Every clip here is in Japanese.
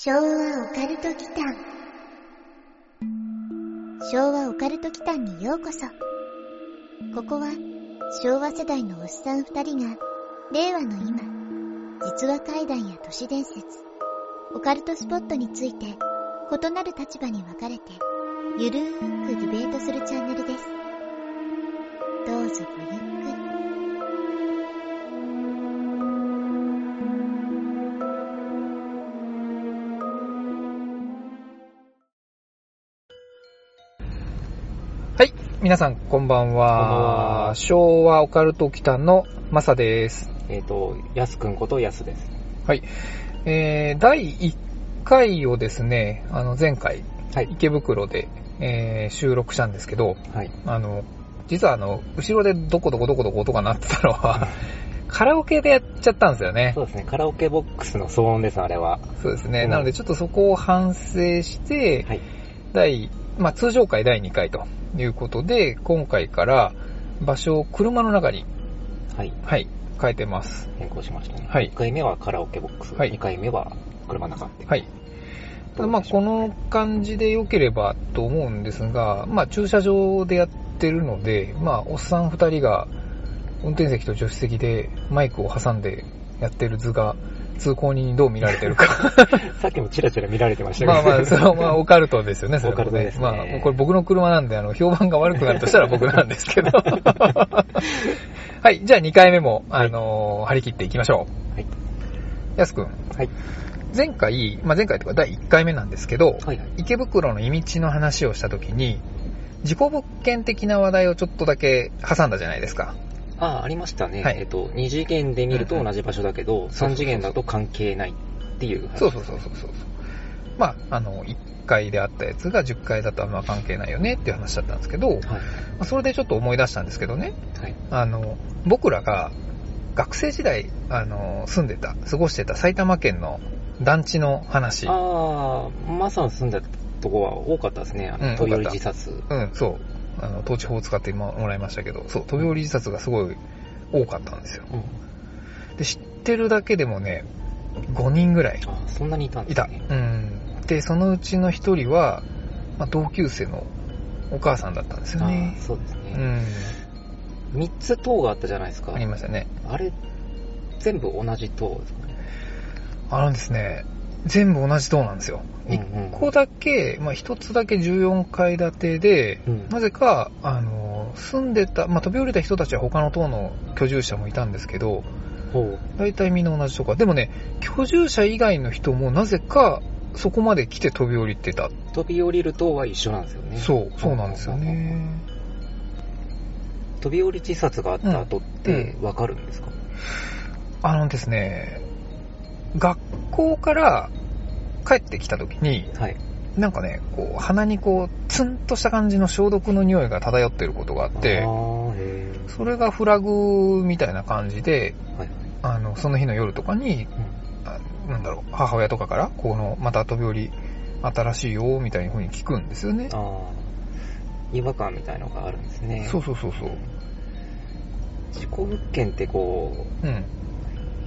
昭和オカルト祈間。昭和オカルト祈間にようこそ。ここは昭和世代のおっさん二人が令和の今実話怪談や都市伝説オカルトスポットについて異なる立場に分かれてゆるーくディベートするチャンネルです。どうぞごゆっくり。皆さん、こんばんは。昭和オカルト期間のマサです。えっ、と、やすくんことやすです。はい。えー、第1回をですね、あの、前回、はい。池袋で、えー収録したんですけど、はい。あの、実はあの、後ろでどこどこどこどこ音が鳴ってたのは、カラオケでやっちゃったんですよねそ。うですね、カラオケボックスの騒音です、あれは。そうですね。うんなので、ちょっとそこを反省して、はい。第、まあ、通常回第2回ということで、今回から場所を車の中に、はい。はい、変えてます。変更しましたね。はい1回目はカラオケボックス。はい2回目は車の中。はい。ただまあ、この感じで良ければと思うんですが、まあ、駐車場でやってるので、まあ、おっさん二人が運転席と助手席でマイクを挟んでやってる図が通行人にどう見られてるか。さっきもチラチラ見られてましたけど。まあまあ、それはまあ、オカルトですよね、それもオカルトですねまあ、これ僕の車なんで、あの、評判が悪くなるとしたら僕なんですけど。はい、じゃあ2回目も、あのー張り切っていきましょう。はい。やすくん。はい。前回、まあ前回とか第1回目なんですけど、はいはい。池袋の意道の話をしたときに、事故物件的な話題をちょっとだけ挟んだじゃないですか。ああ、ありましたね。はいえっ、と、2次元で見ると同じ場所だけど、そうそうそう3次元だと関係ないっていう話。そうそうそうそうそう。まあ、あの、1階であったやつが10階だとあんま関係ないよねっていう話だったんですけど、はい。まあそれでちょっと思い出したんですけどね、はい。あの、僕らが学生時代、あの、住んでた、過ごしてた埼玉県の団地の話。ああ、マサの住んだとこは多かったですね。あの、うん自殺。うん、そう。あの、統治法を使ってもらいましたけど、そう、飛び降り自殺がすごい多かったんですよ。うん。で、知ってるだけでもね、5人ぐらいああ、そんなにいたんでいた。すね。うん。で、そのうちの1人は、まあ、同級生のお母さんだったんですよあねあ、。そうですうね。ん。3つ塔があったじゃないですか。ありましたね。あれ、全部同じ塔ですかね。あのですね、全部同じ棟なんですよ。うんうん1個だけ、まあ、1つだけ14階建てで、うんなぜか、あの、住んでた、まあ、飛び降りた人たちは他の棟の居住者もいたんですけど。大体みんな同じとか。でもね、居住者以外の人もなぜか、そこまで来て飛び降りてた。飛び降りる塔は一緒なんですよね。そう、そうなんですよね。飛び降り自殺があった後ってわかるんですか、あのですね、学校から帰ってきた時に、はい。なんかね、こう、鼻にこう、ツンとした感じの消毒の匂いが漂ってることがあってそれがフラグみたいな感じで、ーはい。あの、その日の夜とかに、うんあなんだろう、母親とかから、この、また飛び降り新しいよ、みたいな風に聞くんですよね。ああ。違和感みたいのがあるんですね。そうそうそうそう。事故物件ってこうん。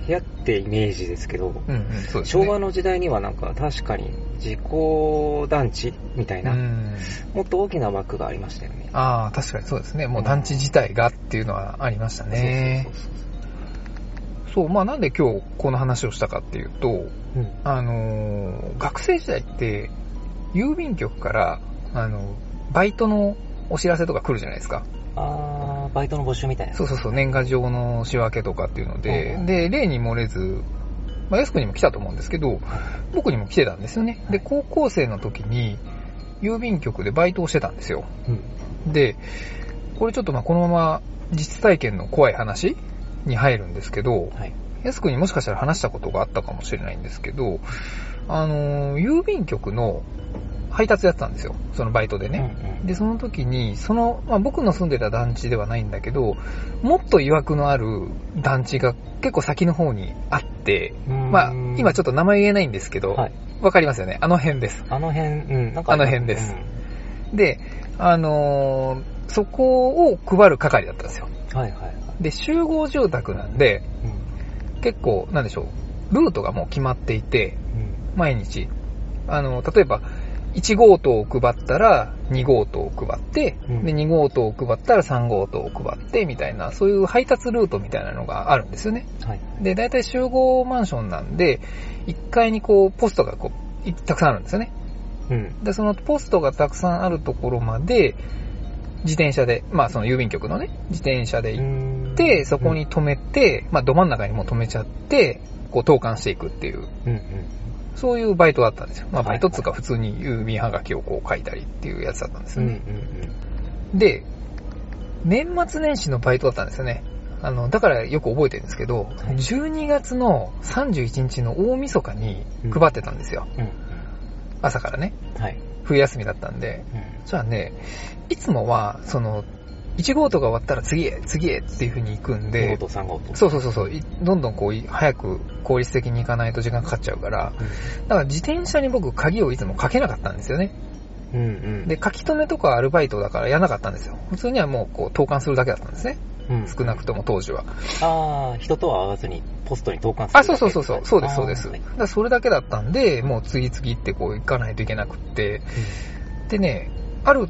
う、部屋ってイメージですけど、うんうん、ね。昭和の時代にはなんか確かに事故団地みたいな、うん。もっと大きな枠がありましたよね。ああ、確かにそうですね。もう団地自体がっていうのはありましたねそう。まあなんで今日この話をしたかっていうと、そう。うん。あのー学生時代って、郵便局から、あの、バイトのお知らせとか来るじゃないですか。あー、バイトの募集みたいな。そうそうそう、年賀状の仕分けとかっていうので、うんで、例に漏れず、まあ、安くにも来たと思うんですけど、僕にも来てたんですよね。で、高校生の時に、郵便局でバイトをしてたんですよ。うん。で、これちょっとまあこのまま実体験の怖い話に入るんですけど、はい。安くにもしかしたら話したことがあったかもしれないんですけど、あのー、郵便局の配達やってたんですよ。そのバイトでね。うんうんで、その時に、その、まあ、僕の住んでた団地ではないんだけど、もっと曰くのある団地が結構先の方にあって、まあ、今ちょっと、と名前言えないんですけど、わ、はい。かりますよね。あの辺です。あの辺、うん、なんかあの辺ですで、あのーそこを配る係だったんですよ。うんはいはいはい。で、集合住宅なんで、うん。結構、なんでしょう、ルートがもう決まっていて、うん。毎日、あの、例えば、1号棟を配ったら2号棟を配って、うんで、2号棟を配ったら3号棟を配って、みたいな、そういう配達ルートみたいなのがあるんですよね。はい。で、大体集合マンションなんで、1階にこう、ポストがこう、いたくさんあるんですよね。うん。で、そのポストがたくさんあるところまで、自転車で、まあその郵便局のね、自転車で行って、そこに止めて、まあど真ん中にも止めちゃって、こう投函していくっていう、うん、うん。そういうバイトだったんですよ。まあはいバイトっつうか普通に郵便はがきをこう書いたりっていうやつだったんですうん、ようんね。で、年末年始のバイトだったんですよね。あの、だからよく覚えてるんですけど、い12月の31日の大晦日に配ってたんですよ。うん。うん、朝からね。うん。はい。冬休みだったんで。うん。じゃあね、いつもは、その、1号棟が終わったら次へ、次へっていう風に行くん2で号、と3号と。そうそうそうそう、いどんどんこう、い早く効率的に行かないと時間かかっちゃうから、だから自転車に僕鍵をいつもかけなかったんですよね。うん、うん。で、書き留めとかアルバイトだからやらなかったんですよ。普通にはもうこう投函するだけだったんですね。うん、少なくとも当時は。ああ、人とは会わずにポストに投函するあ、そうそうそうそう、そうですそうです。だからそれだけだったんで、もう次々ってこう行かないといけなくって、でね、ある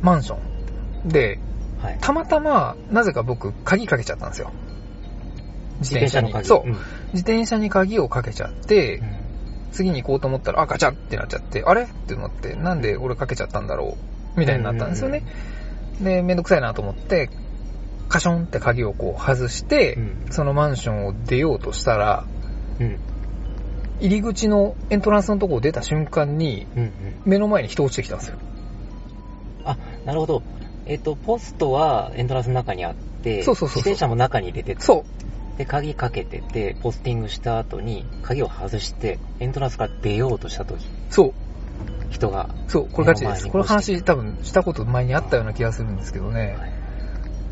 マンションで、はい。たまたま、なぜか僕、鍵かけちゃったんですよ。自転車に。鍵そう、ん自転車に鍵をかけちゃって、次に行こうと思ったら、あ、ガチャってなっちゃって、あれ？って思って、なんで俺かけちゃったんだろう？みたいになったんですよね。で、めんどくさいなと思って、カションって鍵をこう外して、うん。そのマンションを出ようとしたら、うん。入り口のエントランスのとこを出た瞬間に、うん。うん。目の前に人落ちてきたんですよ。あ、なるほど。えっ、と、ポストはエントランスの中にあって、そうそうそうそう自転車も中に入れてて、そう。で、鍵かけてて、ポスティングした後に、鍵を外して、エントランスから出ようとした時、そう。人が、そう、これガチです。この話多分したこと前にあったような気がするんですけどね。はい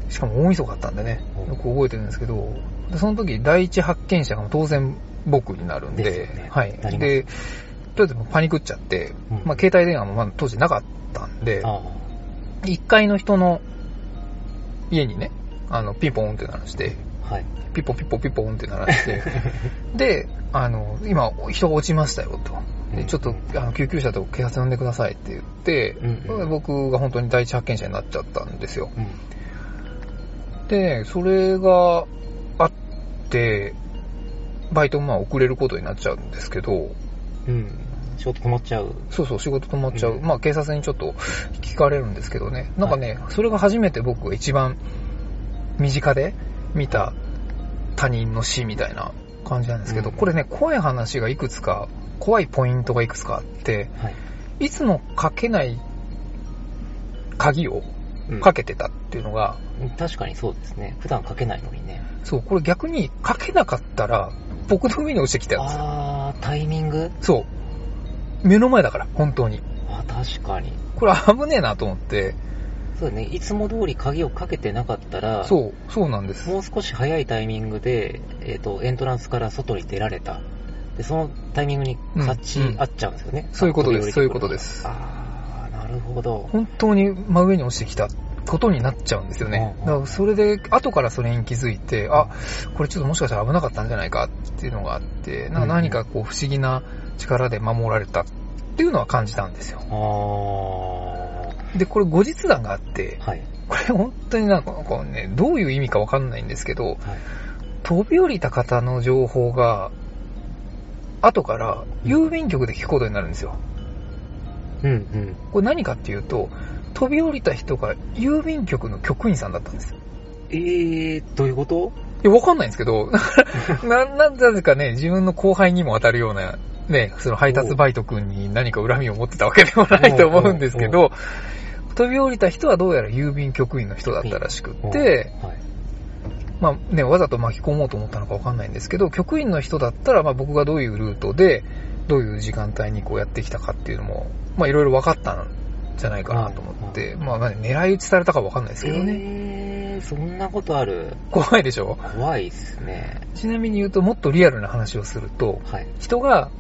しかも大晦日だったんでね、うんよく覚えてるんですけど、でその時第一発見者が当然僕になるんで、でねはい。で、とりあえずパニックっちゃって、うんまあ携帯電話もまだ当時なかったんで、あ1階の人の家にね、あの、ピンポンって鳴らして、あ、はい。ピッポピッポピッポンって鳴らして、で、あの、今人が落ちましたよと。でちょっと、あの、救急車と警察呼んでくださいって言って、うんうん僕が本当に第一発見者になっちゃったんですよ。うん。で、それがあって、バイトもまあ遅れることになっちゃうんですけど、うん。仕事止まっちゃう。そうそう仕事止まっちゃう。うんまあ警察にちょっと聞かれるんですけどね。なんかね、それが初めて僕が一番身近で見た他人の死みたいな感じなんですけど、うんこれね、怖い話がいくつか、怖いポイントがいくつかあって、はい。いつもかけない鍵をうんかけてたっていうのが、確かにそうですね。普段かけないのにね。そう、これ逆にかけなかったら、僕の上に落ちてきたんですよ。あー、タイミング？そう。目の前だから、本当に。あ、確かに。これ危ねえなと思って、そうだね。いつも通り鍵をかけてなかったら、そう、そうなんです。もう少し早いタイミングで、えっ、と、エントランスから外に出られた。で、そのタイミングに勝ち合っちゃうんですよね。そういうことですそういうことですあー、なるほど。本当に真上に落ちてきたことになっちゃうんですよね。だからそれで、後からそれに気づいて、あ、これちょっともしかしたら危なかったんじゃないかっていうのがあって、なんか何かこう不思議な力で守られたっていうのは感じたんですよ。あで、これ後日談があってー、、はい。これ本当になんかこうね、どういう意味かわかんないんですけど、はい。飛び降りた方の情報が、後から郵便局で聞くことになるんですよ。うんうん。これ何かっていうと、飛び降りた人が郵便局の局員さんだったんですよ。えー、どういうこと？いや、わかんないんですけど、な、なんなぜかね、自分の後輩にも当たるような、ね、その配達バイト君に何か恨みを持ってたわけでもないと思うんですけど、飛び降りた人はどうやら郵便局員の人だったらしくって、はい。まあね、わざと巻き込もうと思ったのかわかんないんですけど、局員の人だったら、まあ僕がどういうルートで、どういう時間帯にこうやってきたかっていうのも、まあいろいろ分かったんじゃないかなと思って、まあまあ狙い撃ちされたかわかんないですけどね。えー、そんなことある。怖いでしょ？怖いっすね。ちなみに言うともっとリアルな話をすると、はい。人が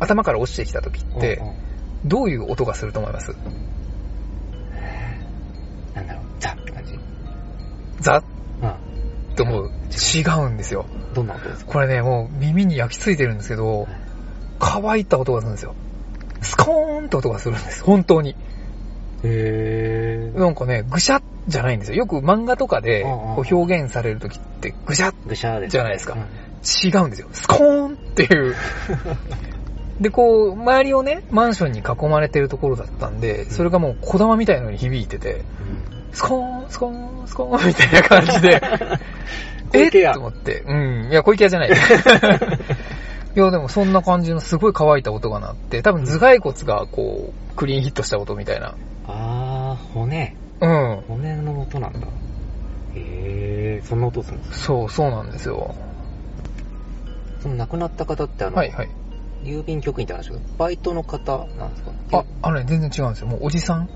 頭から落ちてきた時ってうん、うんどういう音がすると思います？なんだろう、ザって感じ。ザ？うん。ッと思う。違うんですよ。どんな音ですか？これね、もう耳に焼き付いてるんですけど、乾いた音がするんですよ。スコーンって音がするんです、本当に。へー。なんかね、ぐしゃじゃないんですよ。よく漫画とかでこう表現されるときって、ぐしゃ。じゃないですかうん違うんですよ。スコーンっていう。で、こう、周りをね、マンションに囲まれてるところだったんで、それがもう小玉みたいなのに響いてて、スコーン、スコーン、スコーンみたいな感じで、え？っと思って。うん。いや、小池屋じゃない。いや、でもそんな感じのすごい乾いた音が鳴って、多分頭蓋骨がこう、クリーンヒットした音みたいな。あー、骨。うん。骨の音なんだ。へー、そんな音するんですかそう、そうなんですよ。その亡くなった方ってあの、はいはい。郵便局員って話が、バイトの方なんですか？あ、あのね、全然違うんですよ。もうおじさん？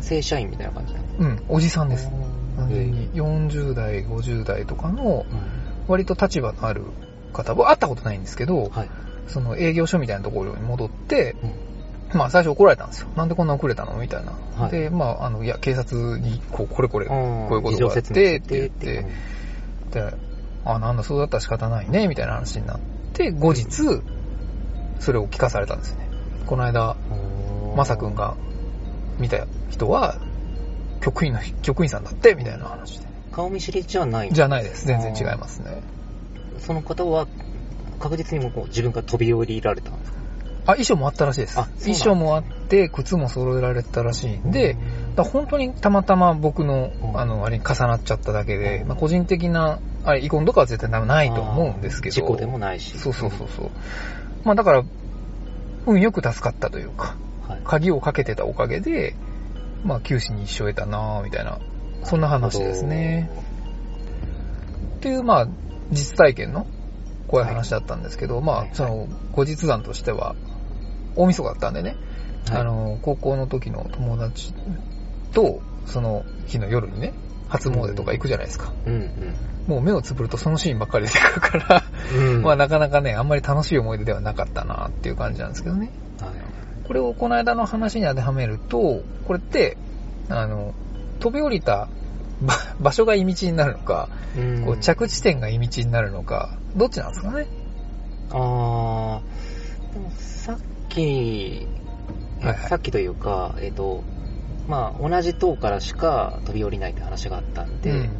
正社員みたいな感じうん、おじさんです。完へ全にー40代、50代とかの、うん割と立場のある方、僕会ったことないんですけど、はい。その営業所みたいなところに戻って、うんまあ最初怒られたんですよ。なんでこんな遅れたのみたいな。はいで、まあ、あの、いや、警察に、こう、これこれ、こういうことがあって、って言って、で、あ、なんだ、そうだったら仕方ないね、みたいな話になって、後日、それを聞かされたんですよね。この間、まさくん。が見た人は、局員の、局員さんだって、みたいな話で。顔見知りじゃないじゃないです。全然違いますね。その方は、確実にもうこう自分から飛び降りられたんですか？あ、衣装もあったらしいです。衣装もあって、靴も揃えられてたらしいんで、だ本当にたまたま僕のう、んあの、あれに重なっちゃっただけで、うんまあ個人的な、あれ、遺恨とかは絶対ないと思うんですけど。事故でもないし。そうそうそうそう。まあだから、運よく助かったというか、はい。鍵をかけてたおかげで、まあ九死に一生得たなぁ、みたいな、そんな話ですね。っていう、まあ、実体験の怖い話だったんですけど、まあ、はいその、後日談としては、大晦日だったんでね、はいあの、高校の時の友達と、その日の夜にね、初詣とか行くじゃないですか。うんもう目をつぶるとそのシーンばっかり出てくるから、うん。うん。まあなかなかね、あんまり楽しい思い出ではなかったなっていう感じなんですけどね。はいこれをこの間の話に当てはめると、これって、あの、飛び降りたば場所が意道になるのか、うんこう着地点が意道になるのか、どっちなんですかね。あー、でもさっき、えはい。はいさっきというか、えっ、と、まあ、同じ塔からしか飛び降りないって話があったんで、うん。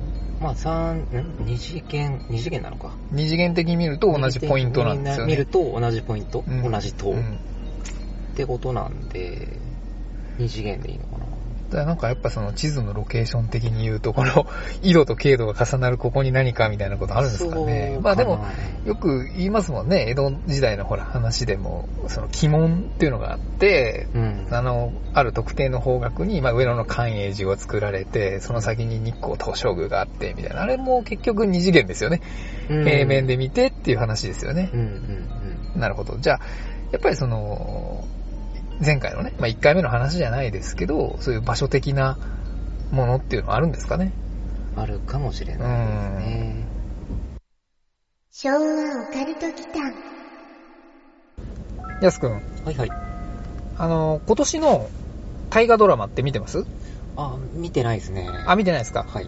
まあ、三、ん？二次元、二次元なのか。二次元的に見ると同じポイントなんですよね。見ると同じポイント、うん。同じ塔、っうん。てことなんで、二次元でいいのかな。だなんかやっぱその地図のロケーション的に言うと、この緯度と経度が重なるここに何かみたいなことあるんですかね。そうまあでもよく言いますもんね、江戸時代のほら話でも、その鬼門っていうのがあって、うん。あの、ある特定の方角に、まあ、上野の寛永寺を作られて、その先に日光東照宮があって、みたいな。あれも結局二次元ですよね。うん平面で見てっていう話ですよねう。んうんなるほど。じゃあ、やっぱりその、前回のね、まあ、1回目の話じゃないですけど、そういう場所的なものっていうのはあるんですかね。うん。あるかもしれないですね。昭和オカルト祈間やすくん、はいはい。あの、今年の大河ドラマって見てます？あ、見てないですね。あ、見てないですか？はい。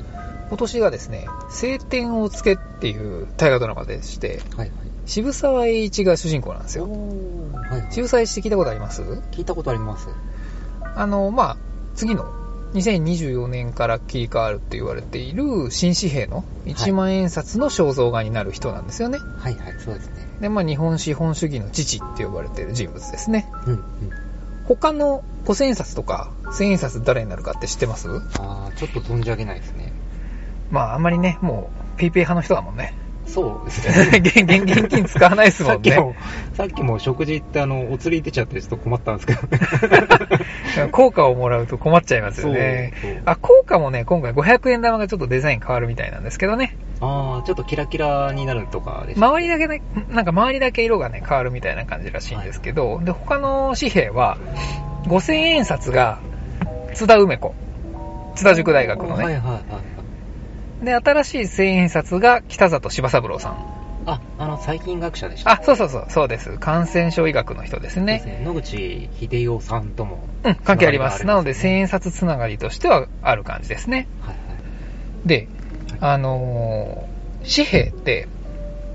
今年がですね、晴天をつけっていう大河ドラマでして、はいはい。渋沢栄一が主人公なんですよ。はいはい。渋沢栄一って聞いたことあります？聞いたことあります。あの、まあ、次の2024年から切り替わるって言われている新紙幣の1万円札の肖像画になる人なんですよね。はいはい、そうですね。で、まあ、日本資本主義の父って呼ばれている人物ですね。うんうん。他の5000円札とか1000円札誰になるかって知ってます？あー、ちょっと存じ上げないですね。まあ、あんまりね、もう、ペイペイ派の人だもんね。そうですね。現現現金使わないですもんね。さっきも、さっきも食事行ってあの、お釣り出ちゃってちょっと困ったんですけど。効果をもらうと困っちゃいますよね。あ、効果もね、今回500円玉がちょっとデザイン変わるみたいなんですけどね。あー、ちょっとキラキラになるとかでし周りだけね、なんか周りだけ色がね、変わるみたいな感じらしいんですけど、で、他の紙幣は、5000円札が津田梅子。津田塾大学のね。はいはいはいはい。で、新しい1000円札が北里柴三郎さん。あ、あの、細菌学者でした。あ、そうそうそう、そうです。感染症医学の人ですですね。ね。野口秀夫さんとも。うん、関係あります。なので、つ1000円札つながりとしてはある感じですね。はいはい。で、あのー紙幣って、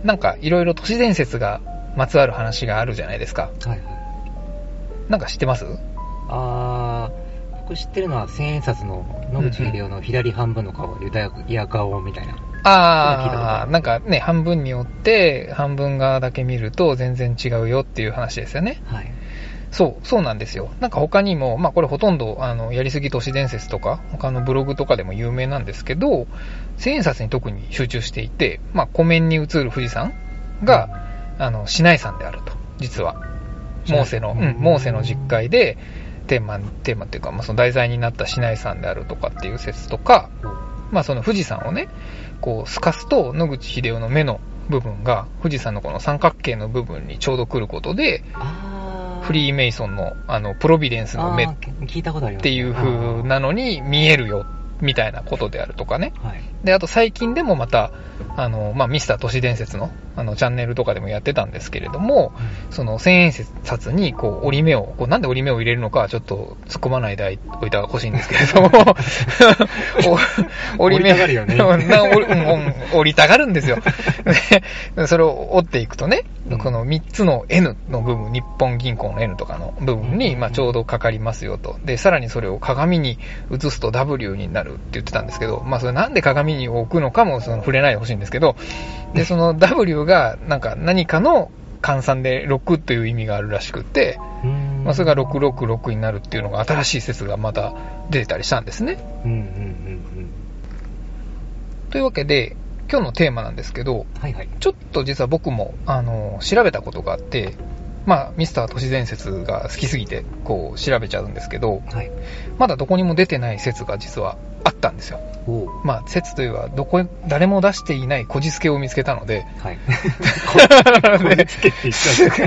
なんかいろいろ都市伝説がまつわる話があるじゃないですか。はいはい。なんか知ってます？あー、僕知ってるのは千円札の野口英世の左半分の顔、ユダヤ顔みたいな。ああ、なんかね、半分によって、半分側だけ見ると全然違うよっていう話ですよね。はい。そう、そうなんですよ。なんか他にも、まあこれほとんど、あの、やりすぎ都市伝説とか、他のブログとかでも有名なんですけど、千円札に特に集中していて、まあ湖面に映る富士山が、あの、市内山であると、実は。モーセの、うん、モーセの実会で、テーマ、テーマっていうか、まあその題材になった市内山であるとかっていう説とか、まあその富士山をね、こう透かすと野口英世の目の部分が富士山のこの三角形の部分にちょうど来ることで。フリーメイソンのあのプロビデンスの目っあー聞いたことあります。ていう風なのに見えるよ、みたいなことであるとかね。はい。で、あと最近でもまた、あの、まあ、ミスター都市伝説の、あの、チャンネルとかでもやってたんですけれども、その千円札に、こう、折り目を、こう、なんで折り目を入れるのかはちょっと突っ込まないでおいたらほしいんですけれども、お折り目、折りたがるよねな折りたがるんですよ。でそれを折っていくとね、うんこの3つの N の部分、日本銀行の N とかの部分に、うんまあ、ちょうどかかりますよと。で、さらにそれを鏡に映すと W になるって言ってたんですけど、まあ、それなんで鏡に置くのかもその触れないでほしいんですけど、で、その W が、なんか何かの換算で6という意味があるらしくって、まあ、それが666になるっていうのが新しい説がまた出てたりしたんですね。うんうんうんというわけで、今日のテーマなんですけど、うん。はいはい。ちょっと実は僕も、あの、調べたことがあって、まあ、ミスター都市伝説が好きすぎて、こう、調べちゃうんですけど、はい。まだどこにも出てない説が実はあったんですよ。まあ、説というか、どこ、誰も出していないこじつけを見つけたので、はい。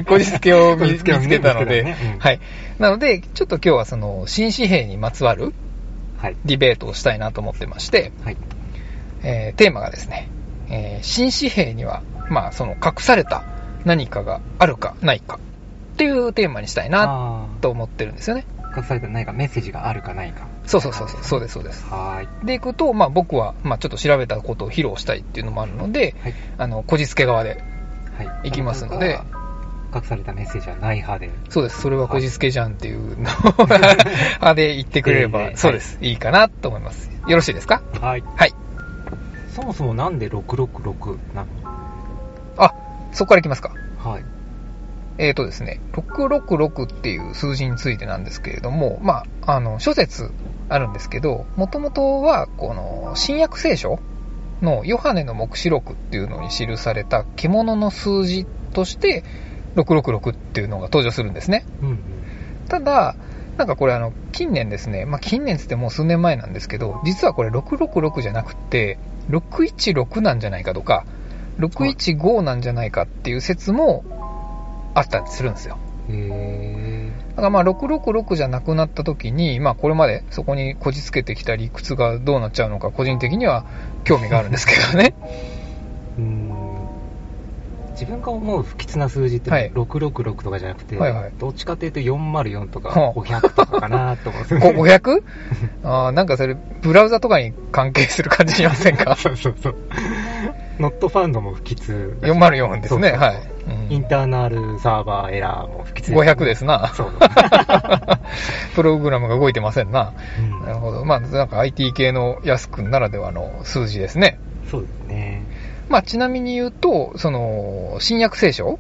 こじつけを見つけたので、ねうんはい。なので、ちょっと今日はその、新紙幣にまつわるはい。ディベートをしたいなと思ってまして、はい。えーテーマがですね、えー新紙幣には、まあ、その隠された何かがあるかないかっていうテーマにしたいなあと思ってるんですよね。された何かメッセージがあるかないか。そうそうそうそう、そうですそうです。はーい。でいくと、まあ僕は、まあちょっと調べたことを披露したいっていうのもあるので、はい。あの、こじつけ側で、はい。いきますので隠されたメッセージはない派で。そうです、それはこじつけじゃんっていうのを、派で言ってくれれば、ええそうです、いいかなと思います。よろしいですか？はい。はい。そもそもなんで666なの？あ、そこからいきますか。はい。えーとですね、666っていう数字についてなんですけれども、まあ、あの、諸説あるんですけど、もともとは、この、新約聖書のヨハネの目視録っていうのに記された獣の数字として、666っていうのが登場するんですね。うんうん。ただ、なんかこれあの、近年ですね、まあ、近年つってもう数年前なんですけど、実はこれ666じゃなくて、616なんじゃないかとか、615なんじゃないかっていう説もあったりするんですよ。へだからまあ666じゃなくなった時に、まあこれまでそこにこじつけてきた理屈がどうなっちゃうのか個人的には興味があるんですけどね。ー。うーん。自分が思う不吉な数字ってはい666とかじゃなくて、はいはいどっちかっていうと404とかほう500とかかなと思うんですよ ご 500? あーなんかそれ、ブラウザとかに関係する感じしませんか？そうそうそう。ノットファウンドも不吉だし。404ですねはいうんインターナルサーバーエラーも不吉です、500ですな。そう。プログラムが動いてませんな。うんなるほど。まあ、なんか IT 系の安くんならではの数字ですね。そうですね。まあ、ちなみに言うと、その、新約聖書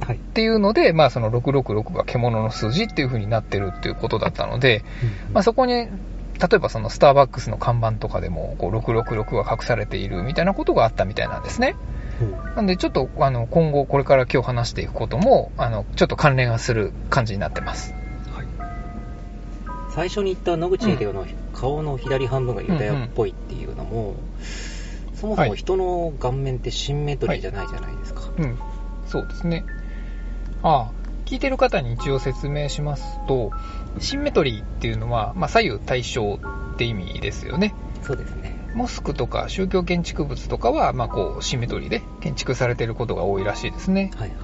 はい。っていうので、まあ、その666が獣の数字っていう風になってるっていうことだったので、まあ、そこに、例えばそのスターバックスの看板とかでも、こう、666が隠されているみたいなことがあったみたいなんですね。うんなんで、ちょっと、あの、今後、これから今日話していくことも、あの、ちょっと関連がする感じになってます。最初に言った野口英世の顔の左半分がユダヤっぽいっていうのも、そもそも人の顔面ってシンメトリーじゃないじゃないですか。うん、そうですね。ああ、聞いてる方に一応説明しますと、シンメトリーっていうのは、まあ、左右対称って意味ですよね。そうですね。モスクとか宗教建築物とかは、まあ、こう、シンメトリーで建築されていることが多いらしいですね。はいはい。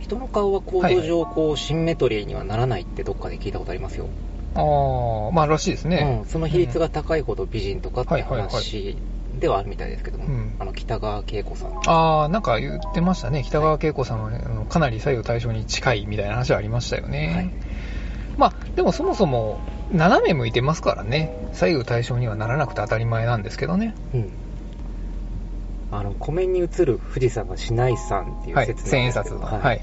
人の顔は構造上、こう、シンメトリーにはならないってどっかで聞いたことありますよ。ああ、まあ、らしいですね。うん。その比率が高いほど美人とかってはいはいはい話ではあるみたいですけども、うんあの北川景子さん。あー、なんか言ってましたね。北川景子さんはね、あのかなり左右対称に近いみたいな話はありましたよね。はいまあ、でもそもそも、斜め向いてますからね。左右対称にはならなくて当たり前なんですけどね。うん。あの、湖面に映る富士山が市内山っていうはい。説千円札の。なんですけどはい。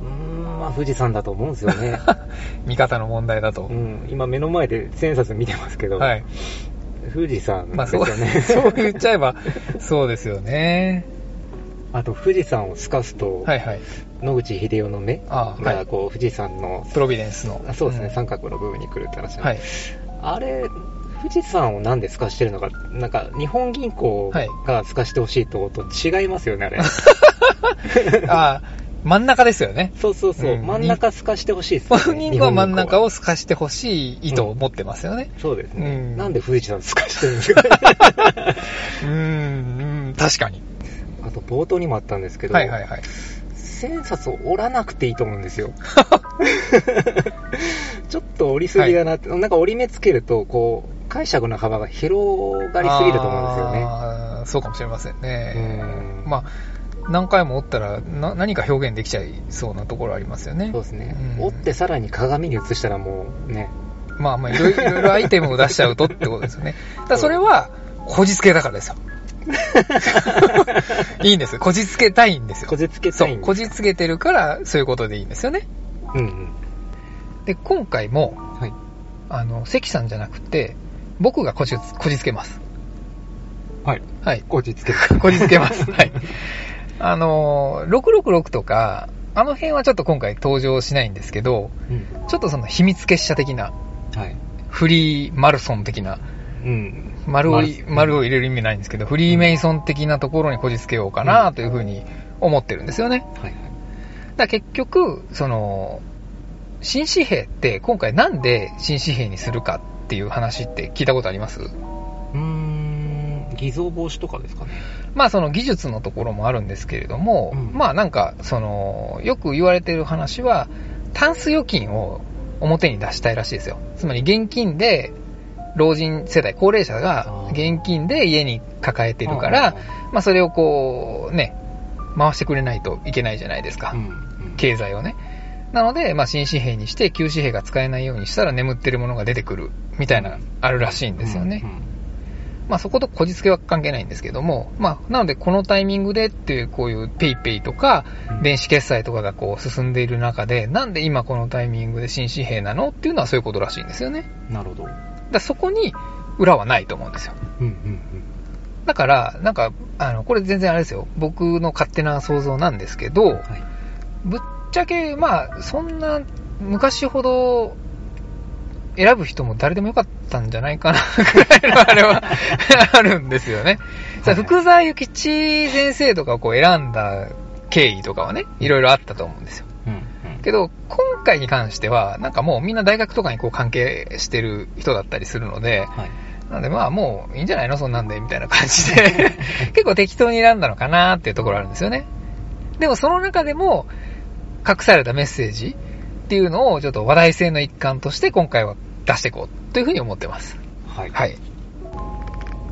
うーん、まあ富士山だと思うんですよね。見方の問題だとう。ん、今目の前で千円札見てますけど、はい。富士山まあ、ですそう、よね。そう言っちゃえば、そうですよね。あと富士山を透かすと、はいはい。野口英世の目がこう富士山の、プロビデンスの。あそうですね、ん三角の部分に来るって話はい。あれ、富士山をなんで透かしてるのか、なんか日本銀行はいが透かしてほしいとと違いますよね、あれ。あー真ん中ですよね。そうそうそう、うん真ん中透かしてほしいですよね。本人は真ん中を。を透かしてほしい意図を持ってますよね。そうですね、うんなんで富士山透かしてるんですか うーん、うん確かに。あと冒頭にもあったんですけど、はいはいはい。千円札を折らなくていいと思うんですよ。ちょっと折りすぎだなって、なんか折り目つけると、こう、解釈の幅が広がりすぎると思うんですよね。あーそうかもしれませんね。うんまあ、何回も折ったらな何か表現できちゃいそうなところありますよね。そうですね、うん折ってさらに鏡に映したらもうね、まあまあ、いろいろアイテムを出しちゃうとってことですよね。だそれは、こじつけだからですよ。いいんです。こじつけたいんですよ。こじつけたそ、いうんですこじつけてるから、そういうことでいいんですよね。うんうん。で、今回も、はい。あの、関さんじゃなくて、僕がこじつこじつけます。はい。はい。こじつけ こじつけます。はい。あの、666とか、あの辺はちょっと今回登場しないんですけど、うん。ちょっとその秘密結社的な、はい。フリーマルソン的な、うん。丸を丸を入れる意味ないんですけど、フリーメイソン的なところにこじつけようかなというふうに思ってるんですよね。はいはい。だから結局、その、新紙幣って今回なんで新紙幣にするかっていう話って聞いたことあります？うーん、偽造防止とかですかね。まあその技術のところもあるんですけれども、うんまあなんかその、よく言われてる話は、タンス預金を表に出したいらしいですよ。つまり現金で、老人世代、高齢者が現金で家に抱えてるからあ、まあそれをこう、ね、回してくれないといけないじゃないですか。経済をね。なので、まあ、新紙幣にして、旧紙幣が使えないようにしたら眠ってるものが出てくる、みたいな、あるらしいんですよね。まあ、そことこじつけは関係ないんですけども、まあ、なので、このタイミングでっていう、こういうペイペイとか、うん電子決済とかがこう進んでいる中で、なんで今このタイミングで新紙幣なのっていうのはそういうことらしいんですよね。なるほど。だからそこに裏はないと思うんですよ。うんうんだから、なんか、あの、これ全然あれですよ。僕の勝手な想像なんですけど、うん。はい。ぶっちゃけ、まあ、そんな、昔ほど、選ぶ人も誰でもよかったんじゃないかな、ぐらいのあれは、あるんですよね。さあ、はい福沢諭吉先生とかをこう選んだ経緯とかはね、いろいろあったと思うんですよ。けど、今回に関しては、なんかもうみんな大学とかにこう関係してる人だったりするので、はい。なのでまあもういいんじゃないの？そんなんで、みたいな感じで、結構適当に選んだのかなっていうところあるんですよね。でもその中でも、隠されたメッセージっていうのをちょっと話題性の一環として今回は出していこうというふうに思ってます。はい。はい。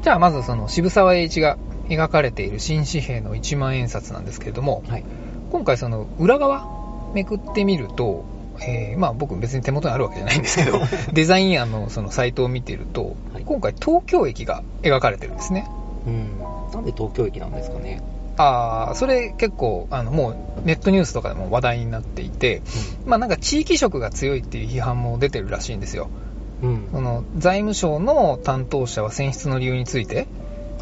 じゃあまずその渋沢栄一が描かれている新紙幣の1万円札なんですけれども、はい。今回その裏側めくってみると、えーまあ僕別に手元にあるわけじゃないんですけど、デザイン案のそのサイトを見てると、はい今回東京駅が描かれてるんですね。うん。なんで東京駅なんですかね。ああ、それ結構、あの、もうネットニュースとかでも話題になっていて、まあなんか地域色が強いっていう批判も出てるらしいんですよ。うん。その財務省の担当者は選出の理由について、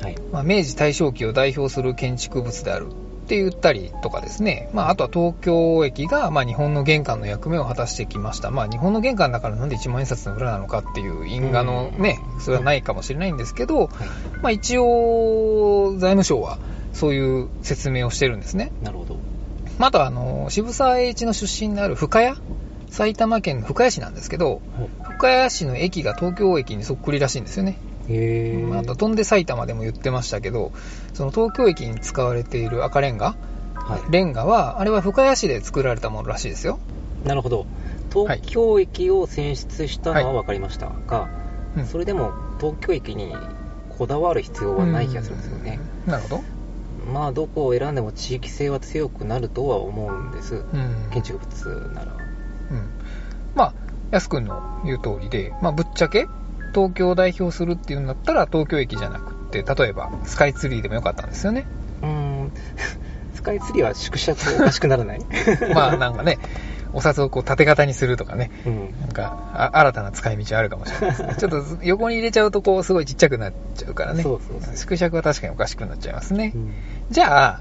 はい。まあ、明治大正期を代表する建築物であるって言ったりとかですね、まあ、あとは東京駅が、まあ、日本の玄関の役目を果たしてきました。まあ、日本の玄関だからなんで一万円札の裏なのかっていう因果のね、それはないかもしれないんですけど、はい。まあ、一応、財務省はそういう説明をしてるんですね。なるほど。まあ、あとは、あの、渋沢栄一の出身である深谷埼玉県の深谷市なんですけど、深谷市の駅が東京駅にそっくりらしいんですよね。へー。あと、飛んで埼玉でも言ってましたけど、その東京駅に使われている赤レンガ、はい。レンガは、あれは深谷市で作られたものらしいですよ。なるほど。東京駅を選出したのは分かりましたが、うんそれでも東京駅にこだわる必要はない気がするんですよね。うん。なるほど。まあ、どこを選んでも地域性は強くなるとは思うんです。うん。建築物なら。うん。まあ、安くんの言う通りで、まあ、ぶっちゃけ、東京を代表するっていうんだったら、東京駅じゃなくって、例えば、スカイツリーでもよかったんですよね。うーん、スカイツリーは縮尺おかしくならない？まあ、なんかね、お札をこう縦型にするとかね、うん。なんか、あ新たな使い道あるかもしれないですね。ちょっと横に入れちゃうと、こう、すごいちっちゃくなっちゃうからね。そうそうそう縮尺は確かにおかしくなっちゃいますね。うんじゃあ、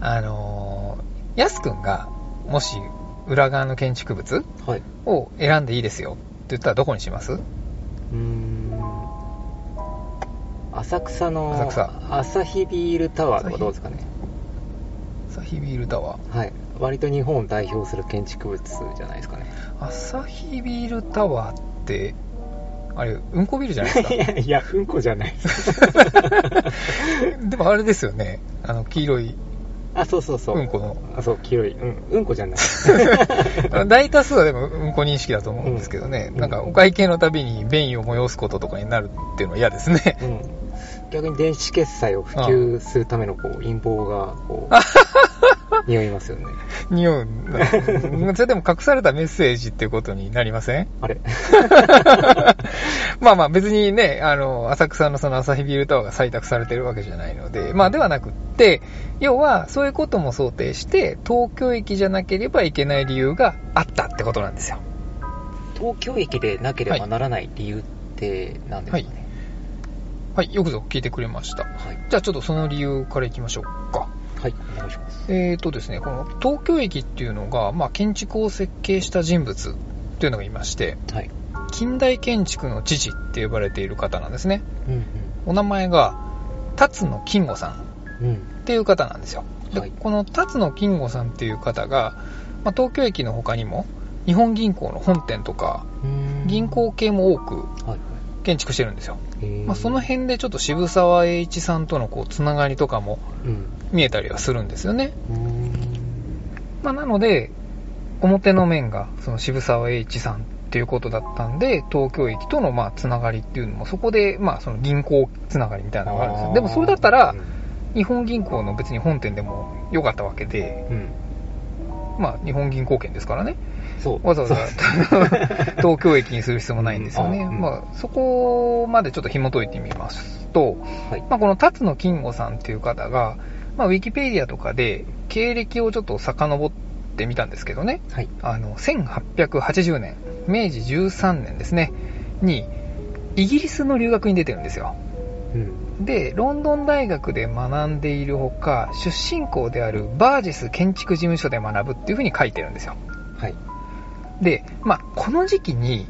あのー、やすくんが、もし、裏側の建築物はい。を選んでいいですよって言ったらどこにします？うーん。浅草の浅草朝日ビールタワーとかどうですかね。アサヒビールタワー。はい。割と日本を代表する建築物じゃないですかね。アサヒビールタワーって、あれ、うんこビルじゃないです いや、いや、うんこじゃないです。か。でもあれですよね。あの、黄色いあ、そうそうそう。うんこの。あ、そう、黄色い。うん、うんこじゃない。大多数はでもうんこ認識だと思うんですけどね。うんなんかお会計のたびに便意を催すこととかになるっていうのは嫌ですね。うん。逆に電子決済を普及するためのこう陰謀がこう 匂いますよね。匂うんだ。それでも隠されたメッセージっていうことになりません？あれ？まあまあ別にね、あの、浅草のその朝日ビールタワーが採択されてるわけじゃないので、まあではなくって、要はそういうことも想定して、東京駅じゃなければいけない理由があったってことなんですよ。東京駅でなければならない理由って何ですかね？はい、よくぞ聞いてくれました。はい。じゃあちょっとその理由からいきましょうか。はい、お願いします。えーとですね、この東京駅っていうのが、まあ建築を設計した人物っていうのがいまして、はい。近代建築の父って呼ばれている方なんですね。うんお名前が、辰野金吾さんうん。うん。っていう方なんですよ。で、はいこの辰野金吾さんっていう方が、まあ、東京駅の他にも、日本銀行の本店とか、銀行系も多くはい。建築してるんですよ。へーまあ、その辺でちょっと渋沢栄一さんとのこう、つながりとかもうん。見えたりはするんですよね。まあ、なので、表の面がその渋沢栄一さんっていうことだったんで、東京駅とのまあつながりっていうのも、そこでまあその銀行つながりみたいなのがあるんですよ。でもそれだったら、日本銀行の別に本店でも良かったわけで、うん。うん。まあ日本銀行券ですからね。わざわざ 東京駅にする必要もないんですよね。うんまあそこまでちょっと紐解いてみますと、はい。まあこの辰野金吾さんっていう方が、まあウィキペディアとかで経歴をちょっと遡ってみたんですけどね。はい。あの、1880年、明治13年ですね、に、イギリスの留学に出てるんですよ。うん。で、ロンドン大学で学んでいるほか、出身校であるバージェス建築事務所で学ぶっていうふうに書いてるんですよ。はい。で、まあ、この時期に、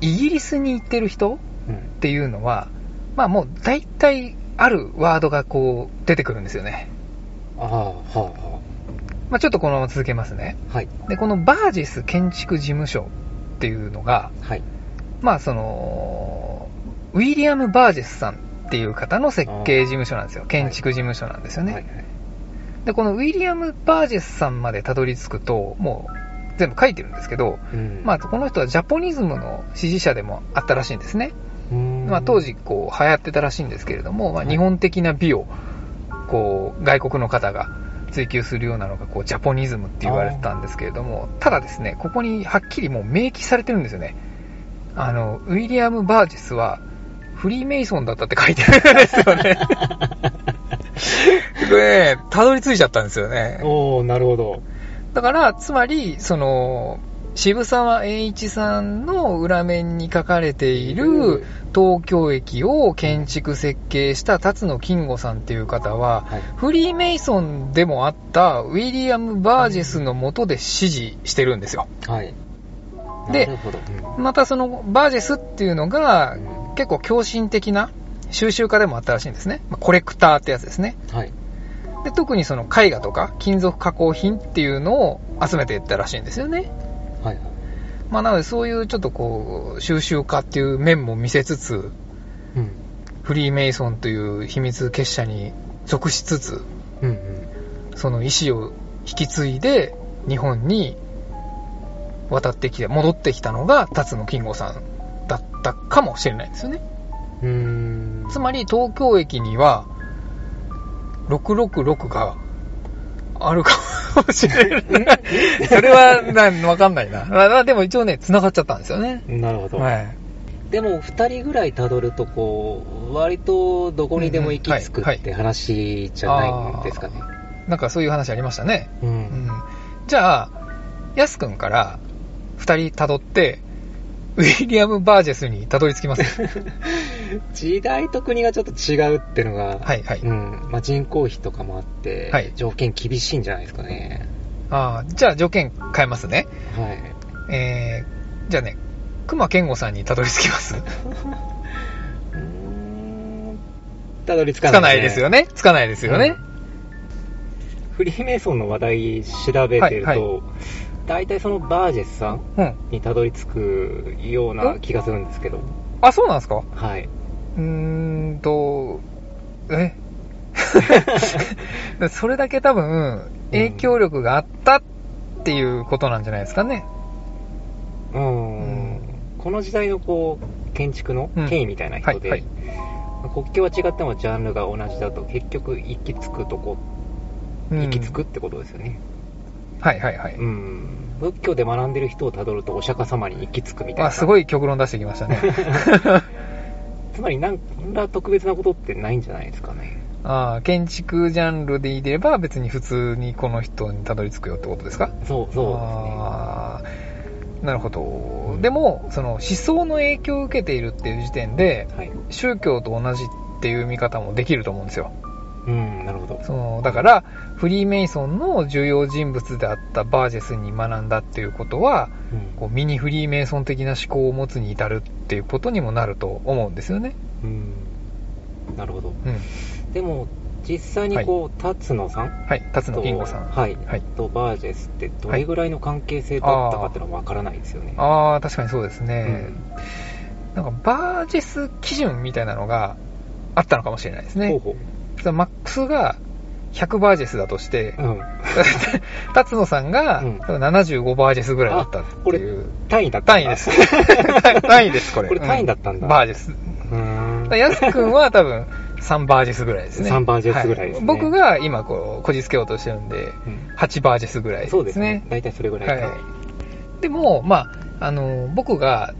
イギリスに行ってる人うんっ。ていうのは、まあもう大体あるワードがこう出てくるんですよね。ああ、はあ、はまあちょっとこのまま続けますね。あ。はい。で、このバージェス建築事務所っていうのが、はい。まあその、ウィリアム・バージェスさんっていう方の設計事務所なんですよ。建築事務所なんですよね。はい。はい。で、このウィリアム・バージェスさんまでたどり着くと、もう全部書いてるんですけど、うんまあこの人はジャポニズムの支持者でもあったらしいんですね。まあ当時こう流行ってたらしいんですけれども、まあはい日本的な美を、こう外国の方が追求するようなのがこうジャポニズムって言われてたんですけれども、ただですね、ここにはっきりもう明記されてるんですよね。あの、ウィリアム・バージェスはフリーメイソンだったって書いてあるんですよね。こ れね、たどり着いちゃったんですよね。おー、なるほど。だから、つまり、その、渋沢栄一さんの裏面に書かれている東京駅を建築設計した辰野金吾さんっていう方は、はい。フリーメイソンでもあったウィリアム・バージェスの下で指示してるんですよ。はい。でまたそのバージェスっていうのがうん結構狂信的な収集家でもあったらしいんですね。まあコレクターってやつですね。はい。で特にその絵画とか金属加工品っていうのを集めていったらしいんですよね。はい。まあなのでそういうちょっとこう、収集家っていう面も見せつつ、うん。フリーメイソンという秘密結社に属しつつ、うんうん。その意思を引き継いで日本に渡ってきて、戻ってきたのが辰野金吾さんだったかもしれないですよね。うーん。つまり東京駅には、666があるかもしれない。それはな、わかんないな。まあまあ、でも一応ね、繋がっちゃったんですよね。なるほど。はい。でも、二人ぐらい辿ると、こう、割とどこにでも行き着くって話じゃないんですかね。なんかそういう話ありましたね。う。うんん。じゃあ、ヤス君から二人辿って、ウィリアム・バージェスに辿り着きます。時代と国がちょっと違うっていうのが、はいはいうん。まあ、人口比とかもあって、はい条件厳しいんじゃないですかね。ああ、じゃあ条件変えますね。はい。えー、じゃあね、熊健吾さんに辿り着きます。たどり着つかない、かないですよね。つかないですよね。フリーメイソンの話題調べてると、はいは大体そのバージェスさんうん。にたどり着くような気がするんですけど、あ、そうなんですか？はい。うーんと、え？それだけ多分、影響力があったっていうことなんじゃないですかね。うーん。この時代のこう、建築のうん権威みたいな人で、はいはい国境は違ってもジャンルが同じだと結局行き着くとこ、うん行き着くってことですよね。はいはいはい。うん。仏教で学んでる人をたどるとお釈迦様に行き着くみたいな。あ、すごい極論出してきましたね。つまりなんら特別なことってないんじゃないですかね。あー建築ジャンルでいれば別に普通にこの人にたどり着くよってことですか？そう、そうですね。あーなるほど。でも、その思想の影響を受けているっていう時点で、はい。宗教と同じっていう見方もできると思うんですよ。うん、なるほど。その、だから、フリーメイソンの重要人物であったバージェスに学んだっていうことは、うんこうミニフリーメイソン的な思考を持つに至るっていうことにもなると思うんですよね。うん。なるほど。うん。でも、実際にこう、辰野さんはい、辰野と、金吾さん。はい、はいとバージェスってどれぐらいの関係性だったかっていうのはわからないですよね。ああ、確かにそうですうね。んなんか、バージェス基準みたいなのがあったのかもしれないですね。ほうほそのマックスが100バージェスだとしてう。、うん。辰野さんがうん多分75バージェスぐらいだったってこれいう。単位だった単位です。単位です、これ。これ単位だったんだうバージェス。うーん。だヤス君は多分3バージェスぐらいですね。3バージェスぐらいですねは僕が今こう、こじつけようとしてるんで、うん8バージェスぐらいですね。そうですね。大体それぐらいか。はい。でも、まあ、あの、僕が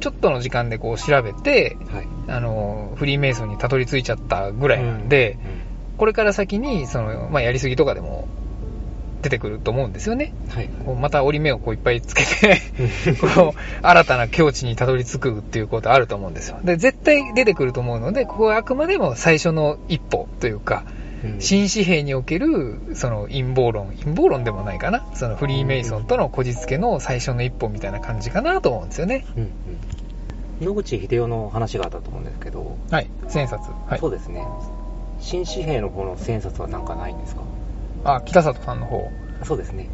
ちょっとの時間でこう調べて、はい。あの、フリーメイソンにたどり着いちゃったぐらいなんで、これから先に、その、まあ、やりすぎとかでも出てくると思うんですよね。うんはい。こうまた折り目をこういっぱいつけて、こう、新たな境地にたどり着くっていうことあると思うんですよ。で、絶対出てくると思うので、ここはあくまでも最初の一歩というか、うん新紙幣における、その陰謀論、陰謀論でもないかな。そのフリーメイソンとのこじつけの最初の一歩みたいな感じかなと思うんですよね。うんうん野口英世の話があったと思うんですけど、はい。千円札。はいそう。ですね。新紙幣の方の千円札はなんかないんですか？あ、北里さんの方そうですね。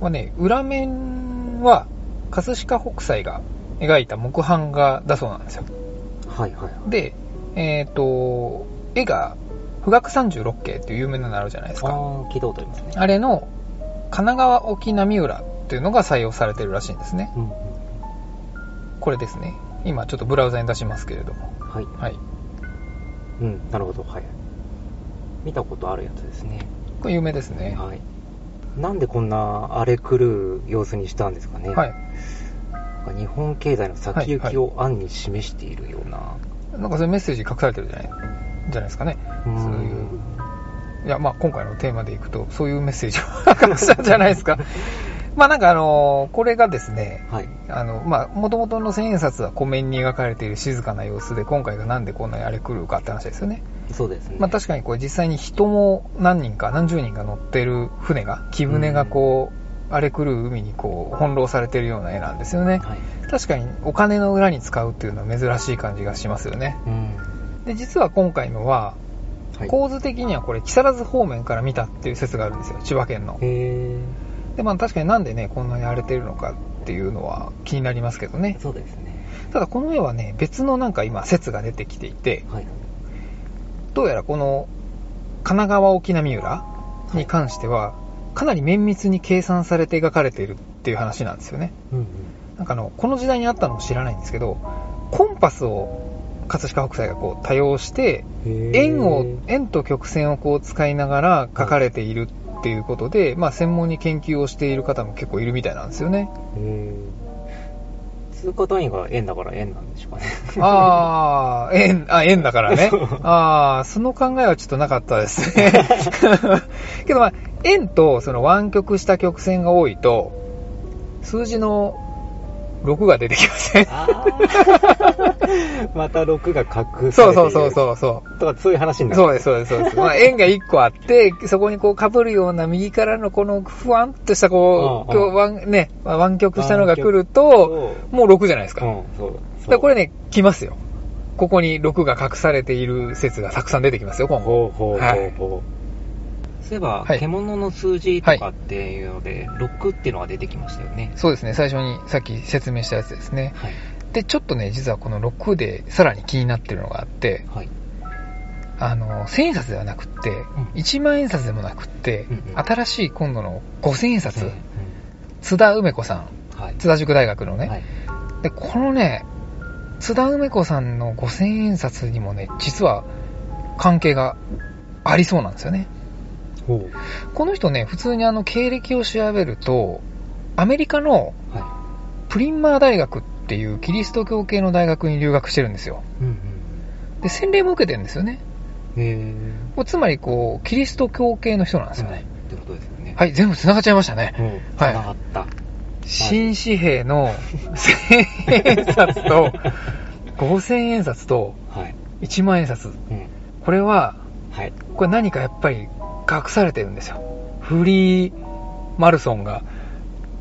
はね、裏面は、葛飾北斎が描いた木版画だそうなんですよ。はいはい。で、えっ、と、絵が、富岳36景っていう有名なのあるじゃないですか。ああ、聞いたことありますね。あれの、神奈川沖波浦っていうのが採用されてるらしいんですね。うんうん。これですね。今ちょっとブラウザに出しますけれども。はい。はい。うん、なるほど。はい。見たことあるやつですね。これ有名ですね。はい。なんでこんな荒れ狂う様子にしたんですかね。はい。日本経済の先行きを暗に示しているような。なんかそういうメッセージ隠されてるじゃない、じゃないですかね。そういう。いや、まあ今回のテーマでいくと、そういうメッセージを 隠したんじゃないですか。まあなんかあのこれがですね、はい。あの、まあ、元々の千円札は湖面に描かれている静かな様子で、今回がなんでこんなに荒れ狂うかって話ですよね。そうですね。まあ確かにこれ実際に人も何人か、何十人か乗ってる船が、木船がこう、荒れ狂う海にこう、翻弄されてるような絵なんですよね。はい。確かにお金の裏に使うっていうのは珍しい感じがしますよね。うん。で、実は今回のは、はい。構図的にはこれ木更津方面から見たっていう説があるんですよ、千葉県の。へで、まあ確かになんでね、こんなに荒れてるのかっていうのは気になりますけどねー。そうですね。ただこの絵はね、別のなんか今説が出てきていて、はい。どうやらこの神奈川沖波浦に関しては、かなり綿密に計算されて描かれているっていう話なんですよね。うんうん。なんかあの、この時代にあったのも知らないんですけど、コンパスを葛飾北斎がこう多用して、円を、円と曲線をこう使いながら書かれているっていうことで、まあ専門に研究をしている方も結構いるみたいなんですよね。通貨単位が円だから円なんでしょうかね。ああ、円、あ、円だからね。ああ、その考えはちょっとなかったですね。けどまあ、円とその湾曲した曲線が多いと、数字の6が出てきません また6が隠されていうる。そそうそうそうそう。とかそういう話になる。そうです、そうです、そうです。まあ、円が1個あって、そこにこう被るような右からのこのふわんとしたこう、うんうん今日湾、ね、まあ湾曲したのが来ると、もう6じゃないですか。うん、そう。だからこれね、来ますよ。ここに6が隠されている説がたくさん出てきますよ、今後。ほうほうほうほう。はいそういえば、はい獣の数字とかっていうので、6っていうのが出てきましたよね。そうですね、最初にさっき説明したやつですね。はい。で、ちょっとね、実はこの6でさらに気になってるのがあって、はい。あの、1000円札ではなくって、1万円札でもなくって、うんうん新しい今度の5000円札、うん津田梅子さん、うんはい。津田塾大学のね、はい。で、このね、津田梅子さんの5000円札にもね、実は関係がありそうなんですよね。この人ね、普通にあの経歴を調べると、アメリカのはプリンマー大学っていうキリスト教系の大学に留学してるんですよ。い。うんで、洗礼も受けてるんですよね。うん。へー。つまりこう、キリスト教系の人なんですよはい。ね。ってことですよね。はい、全部繋がっちゃいましたね。うん。はい繋がった。新紙幣の1000円札と、5000円札とはい。1万円札。うん。これは、はい。これ何かやっぱり隠されてるんですよ。フリーマルソンが。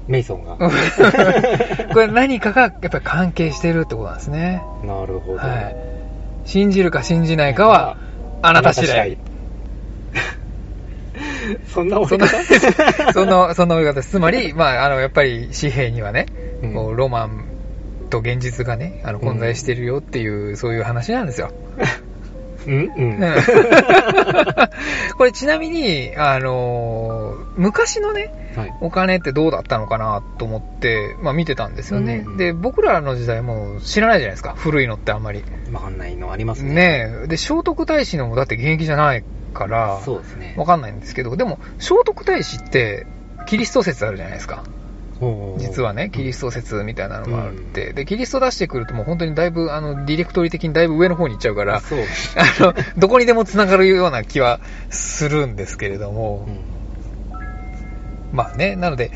メイソンが。これ何かがやっぱり関係してるってことなんですね。なるほど。はい。信じるか信じないかは、あなた次第。そんなそんなお方、その、その言い方です。つまり、まあ、あの、やっぱり紙幣にはね、うんこうロマンと現実がね、あの、混在してるよっていう、そういう話なんですよ。うんうん。うん これちなみに、あのー昔のね、はい。お金ってどうだったのかなと思って、まあ見てたんですよね。うんで、僕らの時代も知らないじゃないですか。古いのってあんまり。わかんないのありますね。ねえ。で、聖徳太子のもだって現役じゃないから、そうですね。わかんないんですけど、でも、聖徳太子って、キリスト説あるじゃないですか。実はね、キリスト説みたいなのがあって、で、キリスト出してくるともう本当にだいぶ、あの、ディレクトリ的にだいぶ上の方に行っちゃうから。あの、どこにでも繋がるような気はするんですけれども、うんまあね、なので、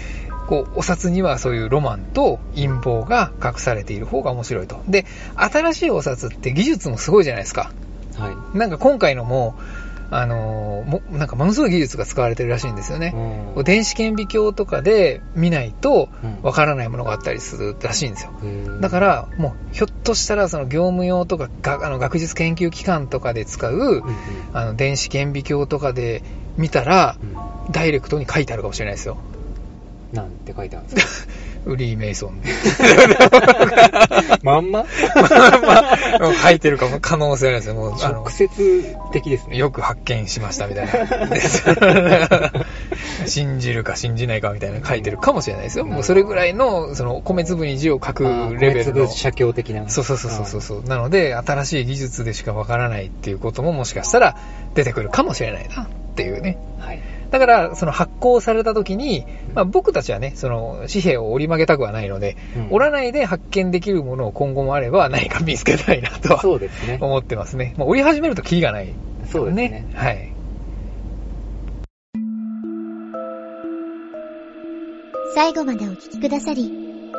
こう、お札にはそういうロマンと陰謀が隠されている方が面白いと。で、新しいお札って技術もすごいじゃないですか。はい。なんか今回のも、あのーも、なんかものすごい技術が使われてるらしいんですよね。こう電子顕微鏡とかで見ないとうんわからないものがあったりするらしいんですよ。うんだから、もう、ひょっとしたら、その業務用とか、があの学術研究機関とかで使う、うんうんあの、電子顕微鏡とかで見たら、うんダイレクトに書いてあるかもしれないですよ。なんて書いてあるんですか？ウリー・メイソン。まんま？まあ、書いてるかも、可能性あるんですよ。もう、直、接的ですね。よく発見しましたみたいな。信じるか信じないかみたいな書いてるかもしれないですよ。もうそれぐらいの、その、米粒に字を書くレベルの。写経的な。そうそうそうそうそう。なので、新しい技術でしかわからないっていうことももしかしたら出てくるかもしれないなっていうね。はい。だから、その発行された時に、まあ僕たちはね、その紙幣を折り曲げたくはないので、うん折らないで発見できるものを今後もあれば何か見つけたいなとはそうですね。思ってますね。まあ折り始めるとキリがない、そうですね。はい。最後までお聞きくださり、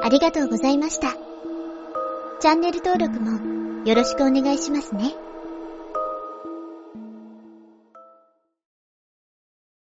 ありがとうございました。チャンネル登録もよろしくお願いしますね。